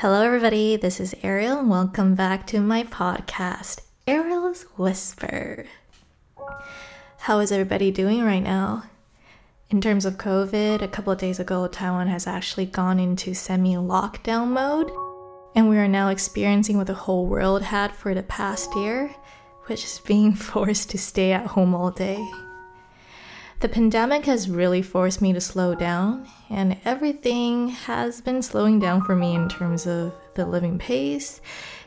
Hello, everybody. This is Ariel, and welcome back to my podcast, Ariel's Whisper. How is everybody doing right now? In terms of COVID, a couple of days ago, Taiwan has actually gone into semi lockdown mode, and we are now experiencing what the whole world had for the past year, which is being forced to stay at home all day. The pandemic has really forced me to slow down, and everything has been slowing down for me in terms of the living pace,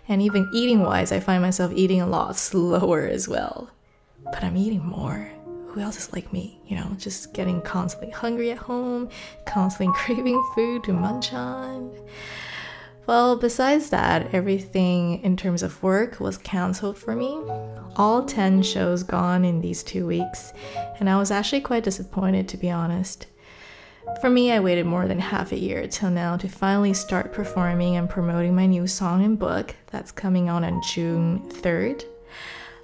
and even eating wise, I find myself eating a lot slower as well. But I'm eating more. Who else is like me? You know, just getting constantly hungry at home, constantly craving food to munch on. Well, besides that, everything in terms of work was cancelled for me. All 10 shows gone in these two weeks, and I was actually quite disappointed to be honest. For me, I waited more than half a year till now to finally start performing and promoting my new song and book that's coming out on June 3rd.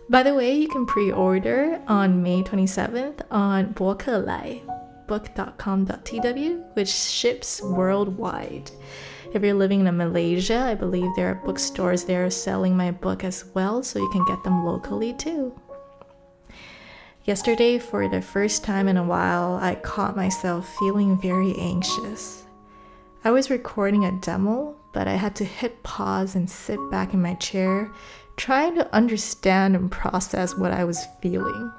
By the way, you can pre order on May 27th on Bokelai, book.com.tw, which ships worldwide. If you're living in Malaysia, I believe there are bookstores there selling my book as well, so you can get them locally too. Yesterday, for the first time in a while, I caught myself feeling very anxious. I was recording a demo, but I had to hit pause and sit back in my chair, trying to understand and process what I was feeling.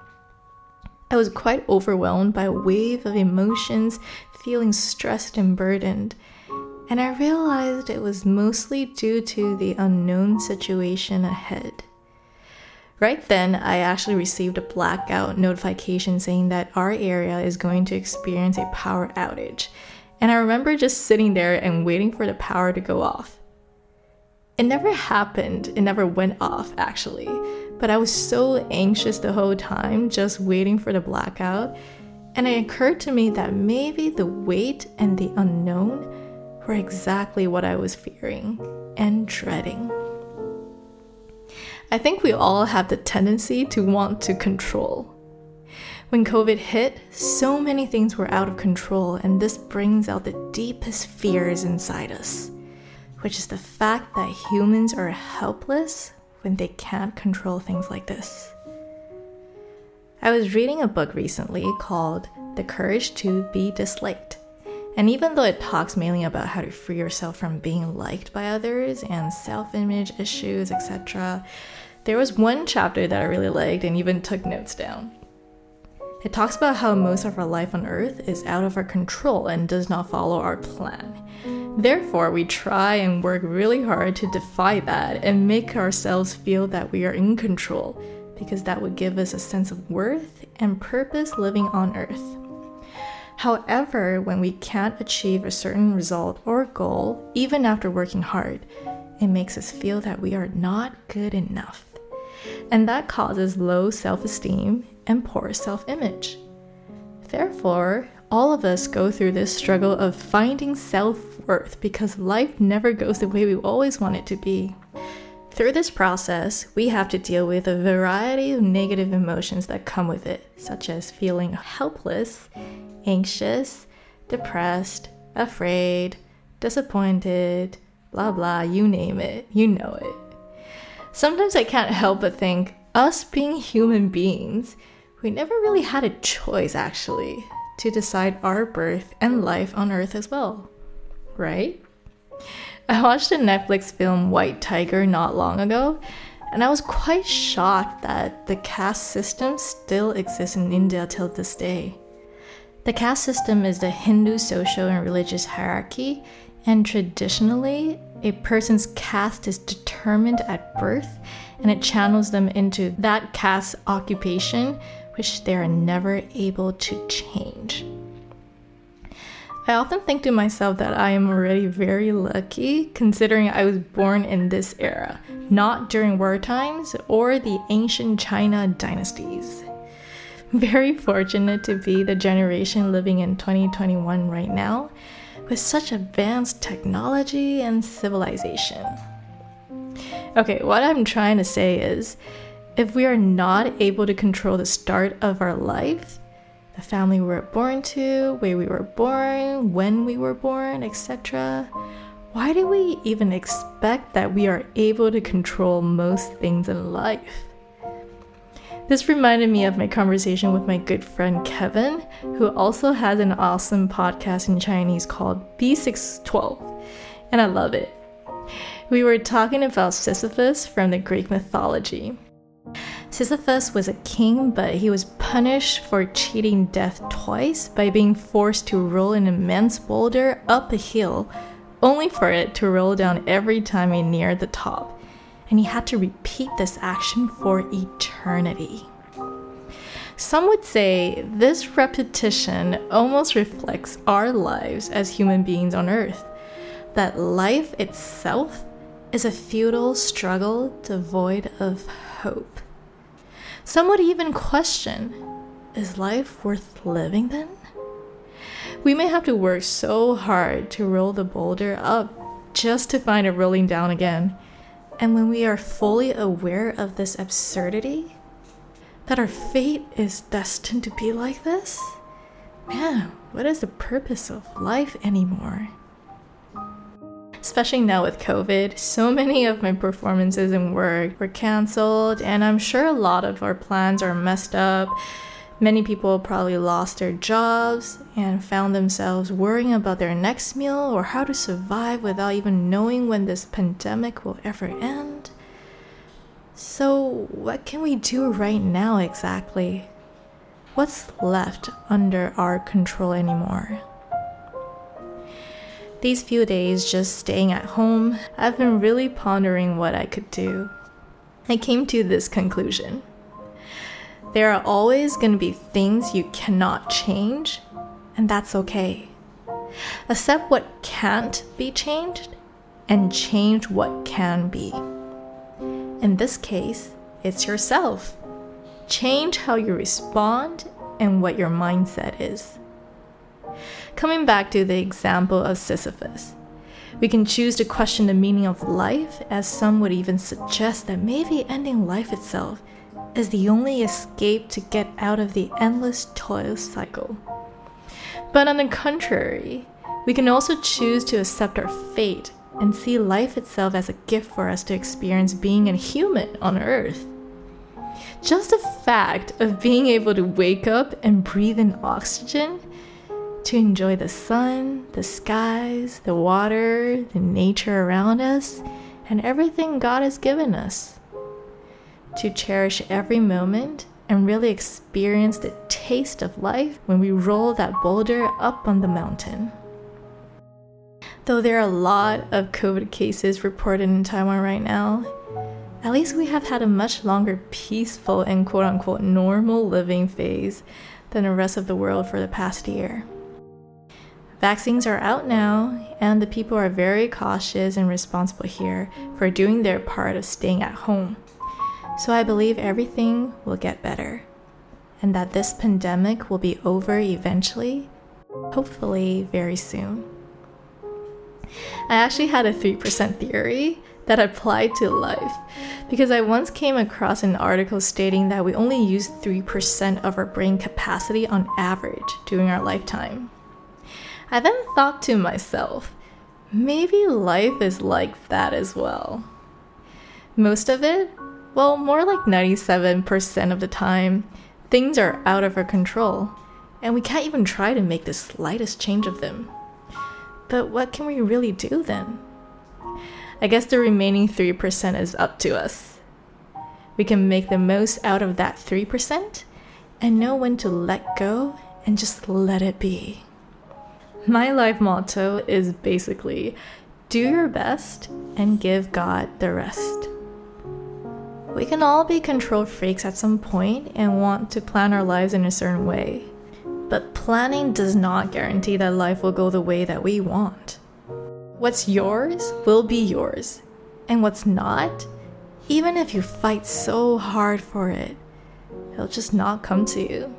I was quite overwhelmed by a wave of emotions, feeling stressed and burdened and I realized it was mostly due to the unknown situation ahead. Right then, I actually received a blackout notification saying that our area is going to experience a power outage. And I remember just sitting there and waiting for the power to go off. It never happened, it never went off actually, but I was so anxious the whole time just waiting for the blackout. And it occurred to me that maybe the wait and the unknown were exactly what I was fearing and dreading. I think we all have the tendency to want to control. When COVID hit, so many things were out of control, and this brings out the deepest fears inside us, which is the fact that humans are helpless when they can't control things like this. I was reading a book recently called The Courage to Be Disliked and even though it talks mainly about how to free yourself from being liked by others and self image issues, etc., there was one chapter that I really liked and even took notes down. It talks about how most of our life on earth is out of our control and does not follow our plan. Therefore, we try and work really hard to defy that and make ourselves feel that we are in control, because that would give us a sense of worth and purpose living on earth. However, when we can't achieve a certain result or goal, even after working hard, it makes us feel that we are not good enough. And that causes low self esteem and poor self image. Therefore, all of us go through this struggle of finding self worth because life never goes the way we always want it to be. Through this process, we have to deal with a variety of negative emotions that come with it, such as feeling helpless anxious, depressed, afraid, disappointed, blah blah, you name it, you know it. Sometimes I can't help but think, us being human beings, we never really had a choice actually to decide our birth and life on Earth as well, right? I watched a Netflix film White Tiger not long ago, and I was quite shocked that the caste system still exists in India till this day. The caste system is the Hindu social and religious hierarchy, and traditionally, a person's caste is determined at birth and it channels them into that caste occupation, which they are never able to change. I often think to myself that I am already very lucky considering I was born in this era, not during war times or the ancient China dynasties very fortunate to be the generation living in 2021 right now with such advanced technology and civilization. Okay, what I'm trying to say is if we are not able to control the start of our life, the family we were born to, where we were born, when we were born, etc., why do we even expect that we are able to control most things in life? This reminded me of my conversation with my good friend Kevin, who also has an awesome podcast in Chinese called B612, and I love it. We were talking about Sisyphus from the Greek mythology. Sisyphus was a king, but he was punished for cheating death twice by being forced to roll an immense boulder up a hill, only for it to roll down every time he neared the top. And he had to repeat this action for eternity. Some would say this repetition almost reflects our lives as human beings on Earth. That life itself is a futile struggle devoid of hope. Some would even question is life worth living then? We may have to work so hard to roll the boulder up just to find it rolling down again. And when we are fully aware of this absurdity, that our fate is destined to be like this, man, what is the purpose of life anymore? especially now with COVID, so many of my performances and work were canceled, and I'm sure a lot of our plans are messed up. Many people probably lost their jobs and found themselves worrying about their next meal or how to survive without even knowing when this pandemic will ever end. So, what can we do right now exactly? What's left under our control anymore? These few days just staying at home, I've been really pondering what I could do. I came to this conclusion. There are always going to be things you cannot change, and that's okay. Accept what can't be changed and change what can be. In this case, it's yourself. Change how you respond and what your mindset is. Coming back to the example of Sisyphus, we can choose to question the meaning of life, as some would even suggest that maybe ending life itself is the only escape to get out of the endless toil cycle. But on the contrary, we can also choose to accept our fate and see life itself as a gift for us to experience being a human on Earth. Just the fact of being able to wake up and breathe in oxygen to enjoy the sun, the skies, the water, the nature around us, and everything God has given us. To cherish every moment and really experience the taste of life when we roll that boulder up on the mountain. Though there are a lot of COVID cases reported in Taiwan right now, at least we have had a much longer peaceful and quote unquote normal living phase than the rest of the world for the past year. Vaccines are out now, and the people are very cautious and responsible here for doing their part of staying at home. So I believe everything will get better, and that this pandemic will be over eventually, hopefully, very soon. I actually had a 3% theory that applied to life because I once came across an article stating that we only use 3% of our brain capacity on average during our lifetime. I then thought to myself, maybe life is like that as well. Most of it, well, more like 97% of the time, things are out of our control, and we can't even try to make the slightest change of them. But what can we really do then? I guess the remaining 3% is up to us. We can make the most out of that 3% and know when to let go and just let it be. My life motto is basically do your best and give God the rest. We can all be control freaks at some point and want to plan our lives in a certain way. But planning does not guarantee that life will go the way that we want. What's yours will be yours, and what's not, even if you fight so hard for it, it'll just not come to you.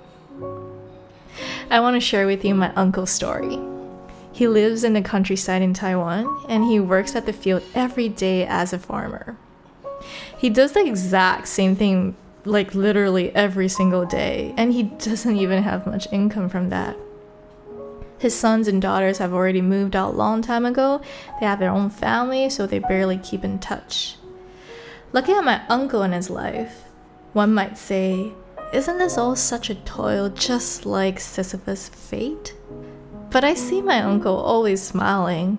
I want to share with you my uncle's story. He lives in the countryside in Taiwan and he works at the field every day as a farmer. He does the exact same thing, like literally every single day, and he doesn't even have much income from that. His sons and daughters have already moved out long time ago. They have their own family, so they barely keep in touch. Looking at my uncle and his life, one might say, isn't this all such a toil just like Sisyphus' fate? But I see my uncle always smiling,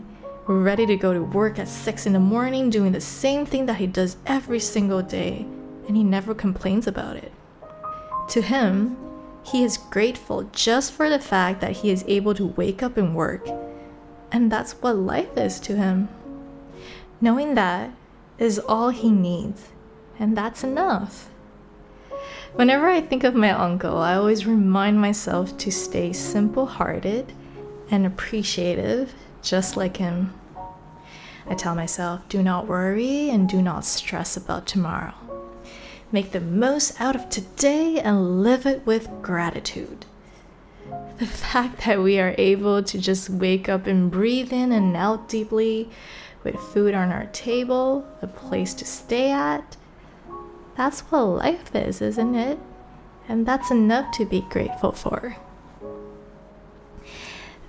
ready to go to work at 6 in the morning, doing the same thing that he does every single day, and he never complains about it. To him, he is grateful just for the fact that he is able to wake up and work. And that's what life is to him. Knowing that is all he needs, and that's enough. Whenever I think of my uncle, I always remind myself to stay simple hearted and appreciative, just like him. I tell myself, do not worry and do not stress about tomorrow. Make the most out of today and live it with gratitude. The fact that we are able to just wake up and breathe in and out deeply with food on our table, a place to stay at, that's what life is, isn't it? And that's enough to be grateful for.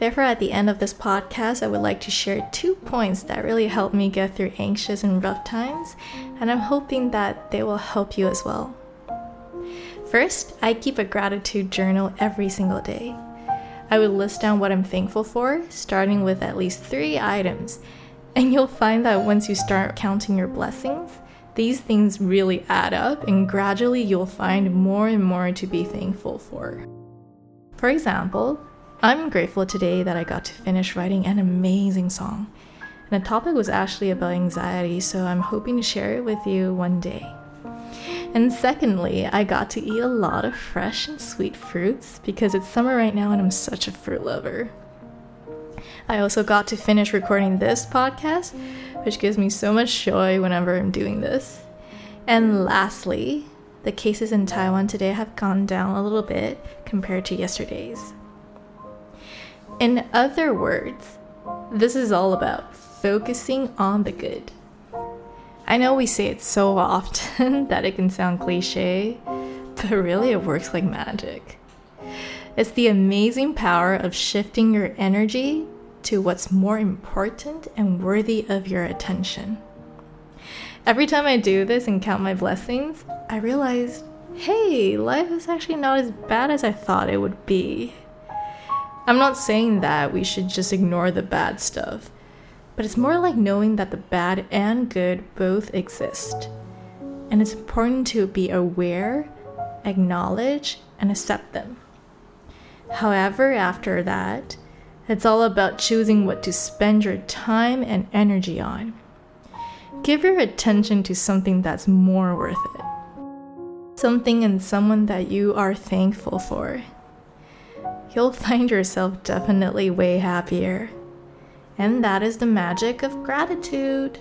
Therefore, at the end of this podcast, I would like to share two points that really helped me get through anxious and rough times, and I'm hoping that they will help you as well. First, I keep a gratitude journal every single day. I would list down what I'm thankful for, starting with at least three items, and you'll find that once you start counting your blessings, these things really add up, and gradually you'll find more and more to be thankful for. For example, I'm grateful today that I got to finish writing an amazing song. And the topic was actually about anxiety, so I'm hoping to share it with you one day. And secondly, I got to eat a lot of fresh and sweet fruits because it's summer right now and I'm such a fruit lover. I also got to finish recording this podcast, which gives me so much joy whenever I'm doing this. And lastly, the cases in Taiwan today have gone down a little bit compared to yesterday's. In other words, this is all about focusing on the good. I know we say it so often that it can sound cliche, but really it works like magic. It's the amazing power of shifting your energy to what's more important and worthy of your attention. Every time I do this and count my blessings, I realize hey, life is actually not as bad as I thought it would be. I'm not saying that we should just ignore the bad stuff, but it's more like knowing that the bad and good both exist. And it's important to be aware, acknowledge, and accept them. However, after that, it's all about choosing what to spend your time and energy on. Give your attention to something that's more worth it. Something and someone that you are thankful for you'll find yourself definitely way happier. And that is the magic of gratitude.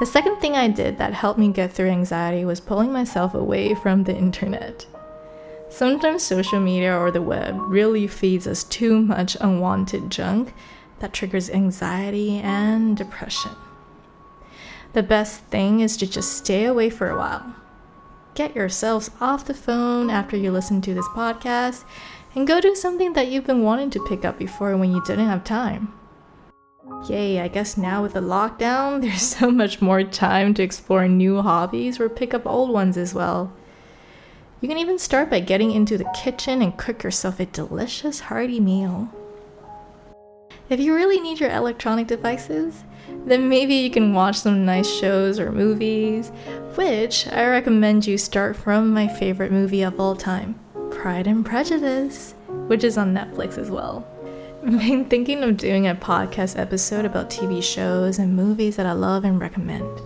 The second thing I did that helped me get through anxiety was pulling myself away from the internet. Sometimes social media or the web really feeds us too much unwanted junk that triggers anxiety and depression. The best thing is to just stay away for a while get yourselves off the phone after you listen to this podcast and go do something that you've been wanting to pick up before when you didn't have time. Yay, I guess now with the lockdown, there's so much more time to explore new hobbies or pick up old ones as well. You can even start by getting into the kitchen and cook yourself a delicious, hearty meal. If you really need your electronic devices, then maybe you can watch some nice shows or movies, which I recommend you start from my favorite movie of all time, Pride and Prejudice, which is on Netflix as well. I've been thinking of doing a podcast episode about TV shows and movies that I love and recommend.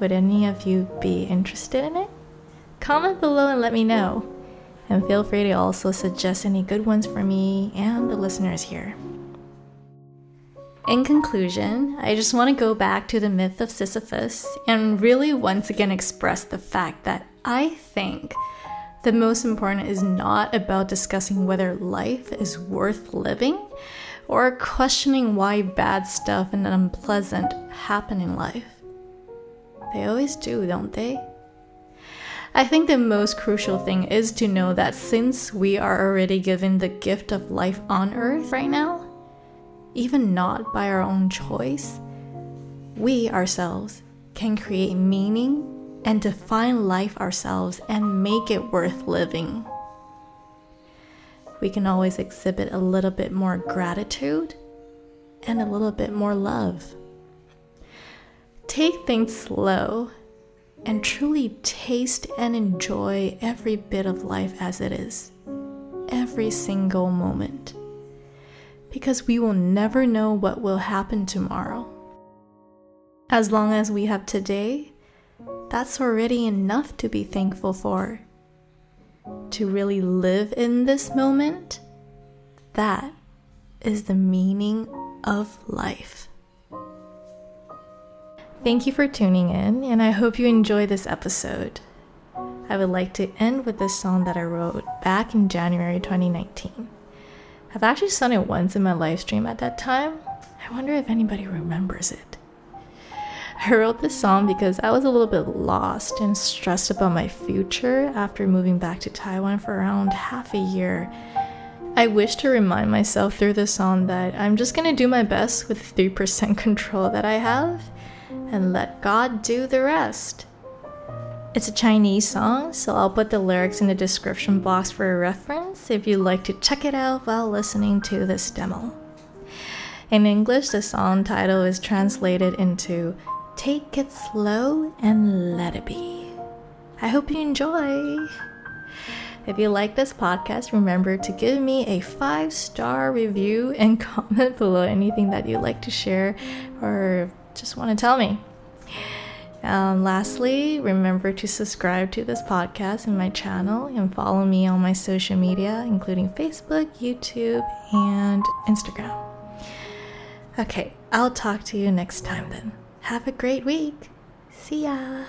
Would any of you be interested in it? Comment below and let me know. And feel free to also suggest any good ones for me and the listeners here. In conclusion, I just want to go back to the myth of Sisyphus and really once again express the fact that I think the most important is not about discussing whether life is worth living or questioning why bad stuff and unpleasant happen in life. They always do, don't they? I think the most crucial thing is to know that since we are already given the gift of life on earth right now, even not by our own choice, we ourselves can create meaning and define life ourselves and make it worth living. We can always exhibit a little bit more gratitude and a little bit more love. Take things slow and truly taste and enjoy every bit of life as it is, every single moment. Because we will never know what will happen tomorrow. As long as we have today, that's already enough to be thankful for. To really live in this moment, that is the meaning of life. Thank you for tuning in, and I hope you enjoy this episode. I would like to end with this song that I wrote back in January 2019. I've actually sung it once in my live stream at that time. I wonder if anybody remembers it. I wrote this song because I was a little bit lost and stressed about my future after moving back to Taiwan for around half a year. I wish to remind myself through this song that I'm just gonna do my best with 3% control that I have and let God do the rest. It's a Chinese song, so I'll put the lyrics in the description box for a reference if you'd like to check it out while listening to this demo. In English, the song title is translated into Take It Slow and Let It Be. I hope you enjoy. If you like this podcast, remember to give me a five star review and comment below anything that you'd like to share or just want to tell me. Um, lastly, remember to subscribe to this podcast and my channel and follow me on my social media, including Facebook, YouTube, and Instagram. Okay, I'll talk to you next time then. Have a great week. See ya.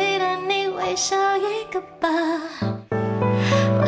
记得你微笑一个吧。我